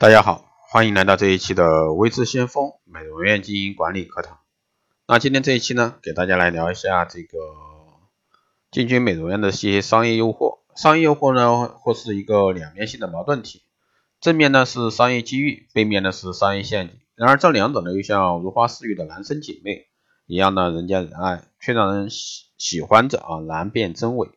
大家好，欢迎来到这一期的微智先锋美容院经营管理课堂。那今天这一期呢，给大家来聊一下这个进军美容院的一些商业诱惑。商业诱惑呢，或是一个两面性的矛盾体，正面呢是商业机遇，背面呢是商业陷阱。然而这两者呢，又像如花似玉的孪生姐妹一样呢，人见人爱，却让人喜喜欢着啊，难辨真伪。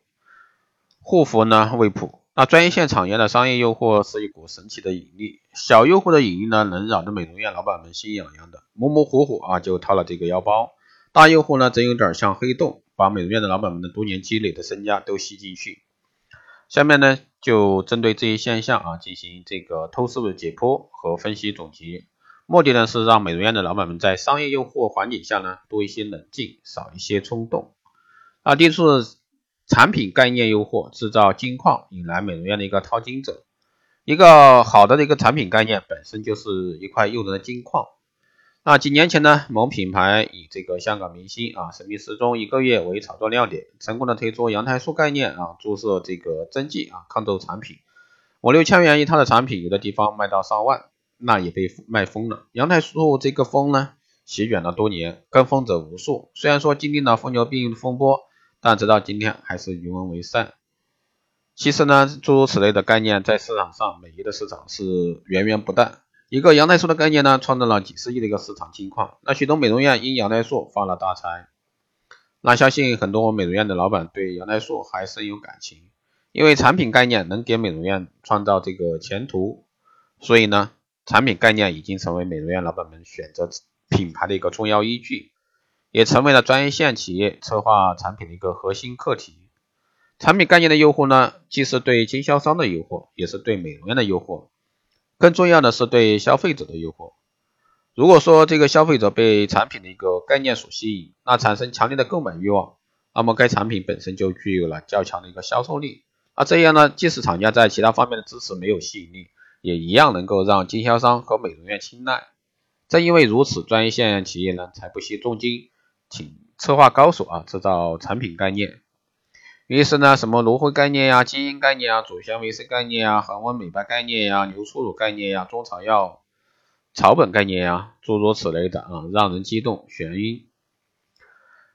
护肤呢未卜。那专业线产业的商业诱惑是一股神奇的引力，小诱惑的引力呢，能扰得美容院老板们心痒痒的，模模糊糊啊就掏了这个腰包；大诱惑呢，则有点像黑洞，把美容院的老板们的多年积累的身家都吸进去。下面呢，就针对这一现象啊，进行这个透视的解剖和分析总结，目的呢是让美容院的老板们在商业诱惑环境下呢，多一些冷静，少一些冲动。啊，第一是。产品概念诱惑制造金矿，引来美容院的一个淘金者。一个好的的一个产品概念本身就是一块诱人的金矿。那几年前呢，某品牌以这个香港明星啊神秘失踪一个月为炒作亮点，成功的推出羊胎素概念啊，注射这个针剂啊抗皱产品，五六千元一套的产品，有的地方卖到上万，那也被卖疯了。羊胎素这个风呢，席卷了多年，跟风者无数。虽然说经历了疯牛病风波。但直到今天还是与文为善。其实呢，诸如此类的概念在市场上，美业的市场是源源不断。一个羊胎素的概念呢，创造了几十亿的一个市场金矿。那许多美容院因羊胎素发了大财。那相信很多美容院的老板对羊胎素还深有感情，因为产品概念能给美容院创造这个前途。所以呢，产品概念已经成为美容院老板们选择品牌的一个重要依据。也成为了专业线企业策划产品的一个核心课题。产品概念的诱惑呢，既是对经销商的诱惑，也是对美容院的诱惑。更重要的是对消费者的诱惑。如果说这个消费者被产品的一个概念所吸引，那产生强烈的购买欲望，那么该产品本身就具有了较强的一个销售力。那这样呢，即使厂家在其他方面的支持没有吸引力，也一样能够让经销商和美容院青睐。正因为如此，专业线企业呢才不惜重金。请策划高手啊，制造产品概念。于是呢，什么芦荟概念呀、基因概念啊、乳香维 C 概念呀、恒温美白概念呀、牛初乳概念呀、中草药草本概念呀，诸如此类的啊，让人激动眩晕。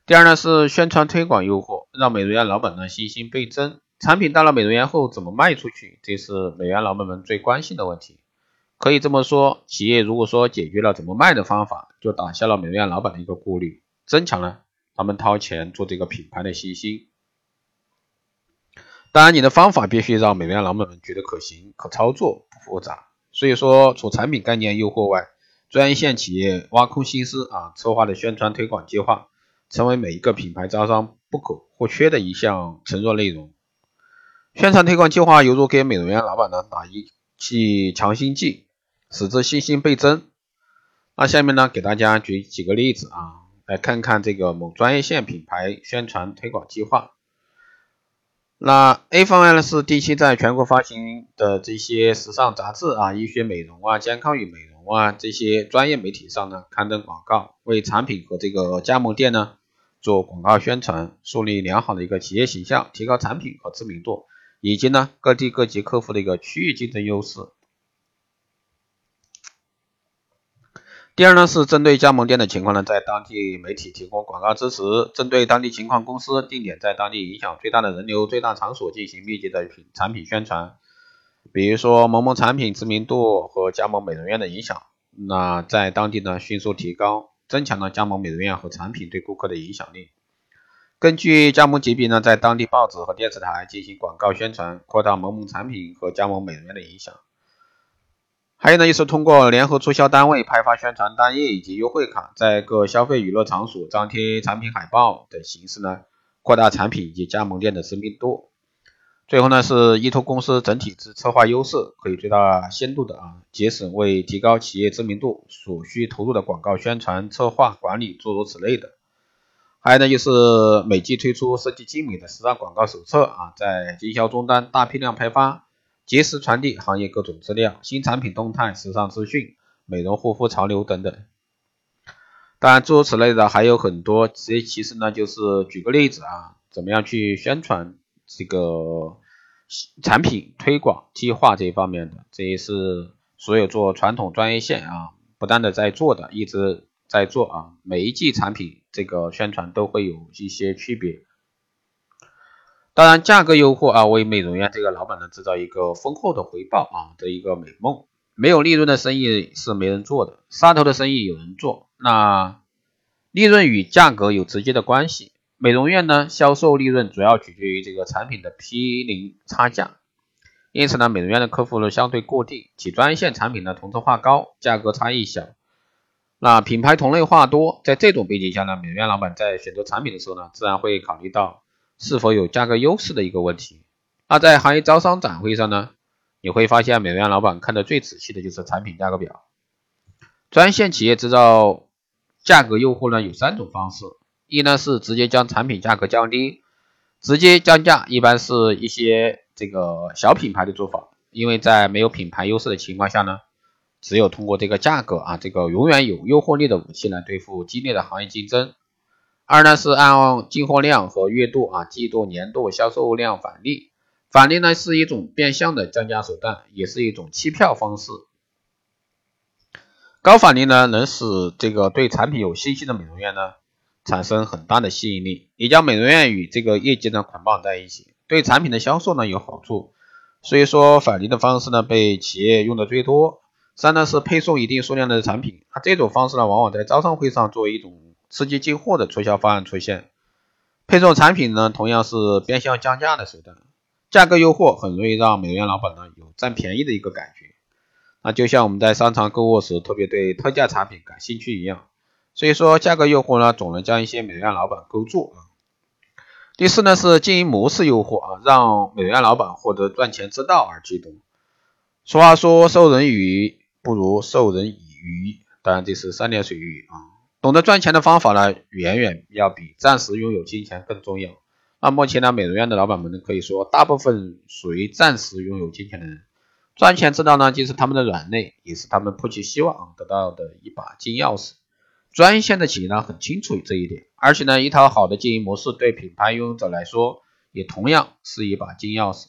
第二呢是宣传推广诱惑，让美容院老板呢信心倍增。产品到了美容院后怎么卖出去，这是美容老板们最关心的问题。可以这么说，企业如果说解决了怎么卖的方法，就打消了美容院老板的一个顾虑。增强了他们掏钱做这个品牌的信心。当然，你的方法必须让美容院老板们觉得可行、可操作、不复杂。所以说，除产品概念诱惑外，专业线企业挖空心思啊策划的宣传推广计划，成为每一个品牌招商不可或缺的一项承诺内容。宣传推广计划犹如给美容院老板呢打一剂强心剂，使之信心倍增。那下面呢，给大家举几个例子啊。来看看这个某专业线品牌宣传推广计划。那 A 方案呢是定期在全国发行的这些时尚杂志啊、医学美容啊、健康与美容啊这些专业媒体上呢刊登广告，为产品和这个加盟店呢做广告宣传，树立良好的一个企业形象，提高产品和知名度，以及呢各地各级客户的一个区域竞争优势。第二呢是针对加盟店的情况呢，在当地媒体提供广告支持，针对当地情况，公司定点在当地影响最大的人流、最大场所进行密集的品产品宣传，比如说某某产品知名度和加盟美容院的影响，那在当地呢迅速提高，增强了加盟美容院和产品对顾客的影响力。根据加盟级别呢，在当地报纸和电视台进行广告宣传，扩大某某产品和加盟美容院的影响。还有呢，就是通过联合促销单位派发宣传单页以及优惠卡，在各消费娱乐场所张贴产品海报等形式呢，扩大产品以及加盟店的知名度。最后呢，是依托公司整体之策划优势，可以最大限度的啊节省为提高企业知名度所需投入的广告宣传、策划管理诸如此类的。还有呢，就是每季推出设计精美的时尚广告手册啊，在经销终端大批量派发。及时传递行业各种资料、新产品动态、时尚资讯、美容护肤潮流等等。当然，诸如此类的还有很多。这其实呢，就是举个例子啊，怎么样去宣传这个产品推广计划这一方面的，这也是所有做传统专业线啊，不断的在做的，一直在做啊，每一季产品这个宣传都会有一些区别。当然，价格诱惑啊，为美容院这个老板呢制造一个丰厚的回报啊的一个美梦。没有利润的生意是没人做的，杀头的生意有人做。那利润与价格有直接的关系。美容院呢，销售利润主要取决于这个产品的批零差价。因此呢，美容院的客户呢相对固定，其专线产品呢同质化高，价格差异小。那品牌同类化多，在这种背景下呢，美容院老板在选择产品的时候呢，自然会考虑到是否有价格优势的一个问题。那在行业招商展会上呢？你会发现，美容院老板看的最仔细的就是产品价格表。专线企业制造价格诱惑呢，有三种方式：一呢是直接将产品价格降低，直接降价一般是一些这个小品牌的做法，因为在没有品牌优势的情况下呢，只有通过这个价格啊，这个永远有诱惑力的武器来对付激烈的行业竞争。二呢是按进货量和月度啊、季度、年度销售量返利。返利呢是一种变相的降价手段，也是一种欺骗方式。高返利呢，能使这个对产品有信心的美容院呢产生很大的吸引力，也将美容院与这个业绩呢捆绑在一起，对产品的销售呢有好处。所以说返利的方式呢被企业用的最多。三呢是配送一定数量的产品，它这种方式呢往往在招商会上作为一种刺激进货的促销方案出现。配送产品呢同样是变相降价的手段。价格诱惑很容易让美容院老板呢有占便宜的一个感觉，那就像我们在商场购物时特别对特价产品感兴趣一样，所以说价格诱惑呢总能将一些美容院老板勾住啊。第四呢是经营模式诱惑啊，让美容院老板获得赚钱之道而激动。俗话说授人以鱼不如授人以渔，当然这是三点水鱼啊。懂得赚钱的方法呢，远远要比暂时拥有金钱更重要。那目前呢，美容院的老板们呢，可以说大部分属于暂时拥有金钱的人，赚钱之道呢，既是他们的软肋，也是他们迫切希望得到的一把金钥匙。专线的企业呢，很清楚这一点，而且呢，一套好的经营模式对品牌拥有者来说，也同样是一把金钥匙。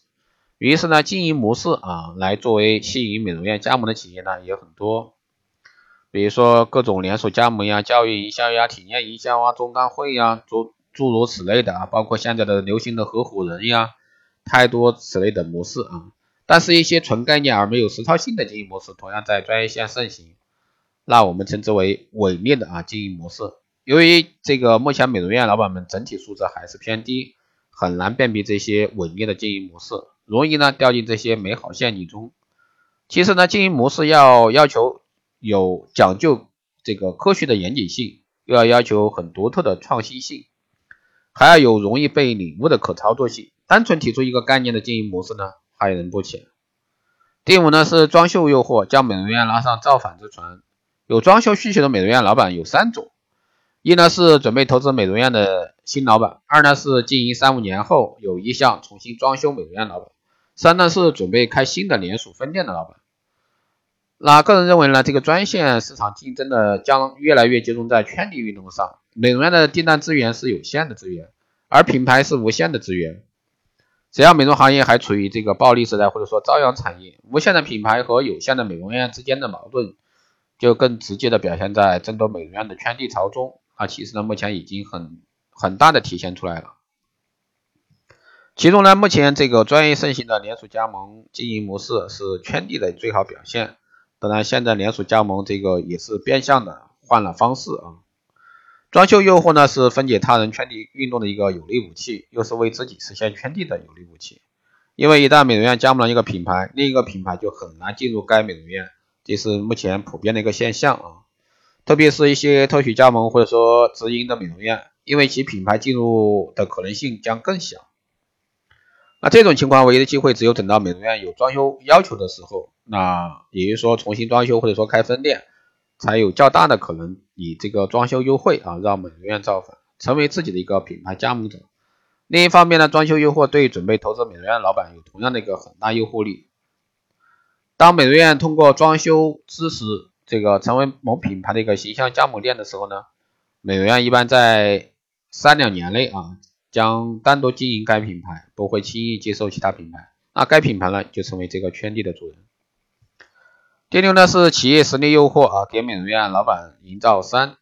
于是呢，经营模式啊，来作为吸引美容院加盟的企业呢，也很多，比如说各种连锁加盟呀、教育营销呀、体验营销啊、中单会呀，诸诸如此类的啊，包括现在的流行的合伙人呀，太多此类的模式啊。但是，一些纯概念而没有实操性的经营模式，同样在专业线盛行。那我们称之为伪劣的啊经营模式。由于这个目前美容院老板们整体素质还是偏低，很难辨别这些伪劣的经营模式，容易呢掉进这些美好陷阱中。其实呢，经营模式要要求有讲究这个科学的严谨性，又要要求很独特的创新性。还要有容易被领悟的可操作性，单纯提出一个概念的经营模式呢，害人不浅。第五呢是装修诱惑，将美容院拉上造反之船。有装修需求的美容院老板有三种：一呢是准备投资美容院的新老板；二呢是经营三五年后有意向重新装修美容院老板；三呢是准备开新的连锁分店的老板。那个人认为呢，这个专线市场竞争的将越来越集中在圈地运动上。美容院的订单资源是有限的资源，而品牌是无限的资源。只要美容行业还处于这个暴利时代，或者说朝阳产业，无限的品牌和有限的美容院之间的矛盾，就更直接的表现在争夺美容院的圈地潮中。啊，其实呢，目前已经很很大的体现出来了。其中呢，目前这个专业盛行的连锁加盟经营模式是圈地的最好表现。当然，现在连锁加盟这个也是变相的换了方式啊。装修诱惑呢，是分解他人圈地运动的一个有力武器，又是为自己实现圈地的有力武器。因为一旦美容院加盟了一个品牌，另一个品牌就很难进入该美容院，这是目前普遍的一个现象啊。特别是一些特许加盟或者说直营的美容院，因为其品牌进入的可能性将更小。那这种情况唯一的机会，只有等到美容院有装修要求的时候，那也就是说重新装修或者说开分店。才有较大的可能以这个装修优惠啊，让美容院造反，成为自己的一个品牌加盟者。另一方面呢，装修诱惑对准备投资美容院的老板有同样的一个很大诱惑力。当美容院通过装修支持这个成为某品牌的一个形象加盟店的时候呢，美容院一般在三两年内啊，将单独经营该品牌，不会轻易接受其他品牌，那该品牌呢就成为这个圈地的主人。第六呢是企业实力诱惑啊，给美容院老板营造三。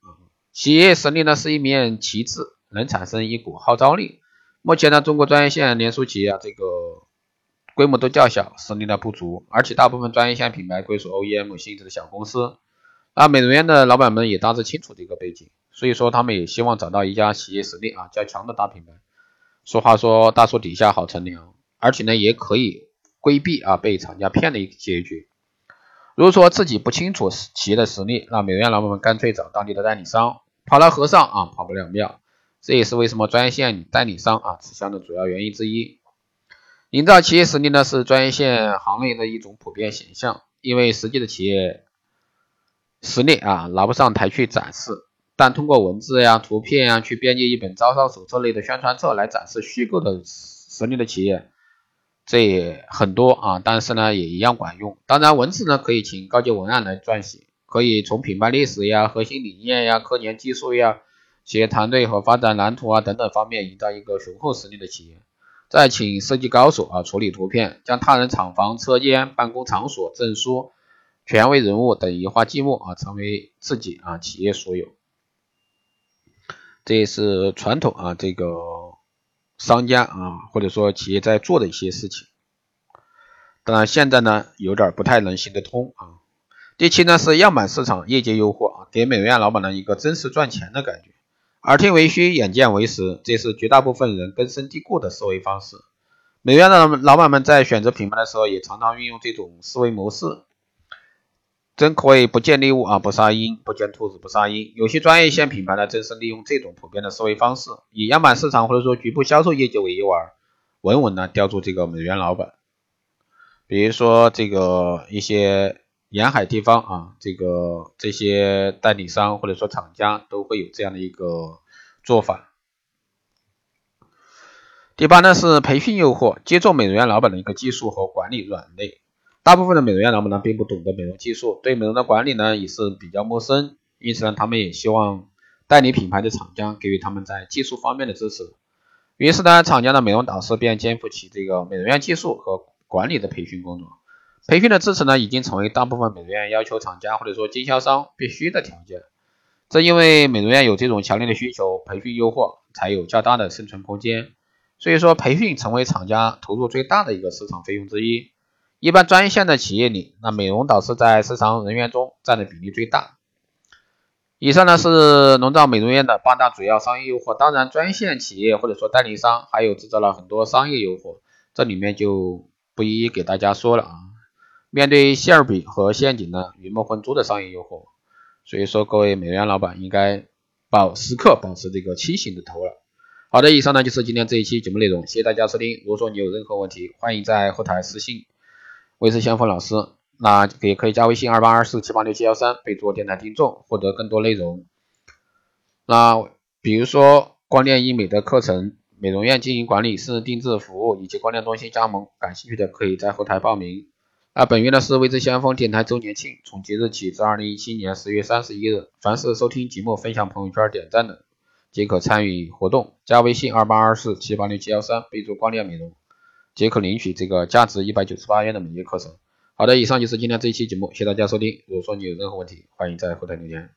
企业实力呢是一面旗帜，能产生一股号召力。目前呢，中国专业线连锁企业啊，这个规模都较小，实力呢不足，而且大部分专业线品牌归属 OEM 性质的小公司。啊，美容院的老板们也大致清楚这个背景，所以说他们也希望找到一家企业实力啊较强的大品牌。俗话说，大树底下好乘凉，而且呢也可以规避啊被厂家骗的一个结局。如果说自己不清楚企业的实力，那美容院老板们干脆找当地的代理商，跑了和尚啊跑不了庙，这也是为什么专业线代理商啊吃香的主要原因之一。营造企业实力呢是专业线行业的一种普遍现象，因为实际的企业实力啊拿不上台去展示，但通过文字呀、图片呀去编辑一本招商手册类的宣传册来展示虚构的实力的企业。这也很多啊，但是呢也一样管用。当然，文字呢可以请高级文案来撰写，可以从品牌历史呀、核心理念呀、科研技术呀、企业团队和发展蓝图啊等等方面营造一个雄厚实力的企业。再请设计高手啊处理图片，将他人厂房、车间、办公场所、证书、权威人物等移花接木啊，成为自己啊企业所有。这也是传统啊这个。商家啊，或者说企业在做的一些事情，当然现在呢有点不太能行得通啊。第七呢是样板市场业界诱惑啊，给美容院老板呢一个真实赚钱的感觉。耳听为虚，眼见为实，这是绝大部分人根深蒂固的思维方式。美容院的老板们在选择品牌的时候，也常常运用这种思维模式。真可谓不见猎物啊不杀鹰，不见兔子不杀鹰。有些专业线品牌呢，正是利用这种普遍的思维方式，以样板市场或者说局部销售业绩为诱饵，稳稳的吊住这个美容院老板。比如说这个一些沿海地方啊，这个这些代理商或者说厂家都会有这样的一个做法。第八呢是培训诱惑，接受美容院老板的一个技术和管理软肋。大部分的美容院老板呢，并不懂得美容技术，对美容的管理呢也是比较陌生，因此呢，他们也希望代理品牌的厂家给予他们在技术方面的支持。于是呢，厂家的美容导师便肩负起这个美容院技术和管理的培训工作。培训的支持呢，已经成为大部分美容院要求厂家或者说经销商必须的条件。正因为美容院有这种强烈的需求，培训诱惑才有较大的生存空间。所以说，培训成为厂家投入最大的一个市场费用之一。一般专业线的企业里，那美容导师在市场人员中占的比例最大。以上呢是龙造美容院的八大主要商业诱惑。当然，专线企业或者说代理商还有制造了很多商业诱惑，这里面就不一一给大家说了啊。面对馅饼和陷阱呢，鱼目混珠的商业诱惑，所以说各位美容院老板应该保时刻保持这个清醒的头脑。好的，以上呢就是今天这一期节目内容，谢谢大家收听。如果说你有任何问题，欢迎在后台私信。维持先锋老师，那也可以加微信二八二四七八六七幺三，备注电台听众，获得更多内容。那比如说光电医美的课程、美容院经营管理、私人定制服务以及光电中心加盟，感兴趣的可以在后台报名。那本月呢是未知先锋电台周年庆，从即日起至二零一七年十月三十一日，凡是收听节目、分享朋友圈、点赞的，即可参与活动。加微信二八二四七八六七幺三，备注光电美容。即可领取这个价值一百九十八元的每节课程。好的，以上就是今天这一期节目，谢谢大家收听。如果说你有任何问题，欢迎在后台留言。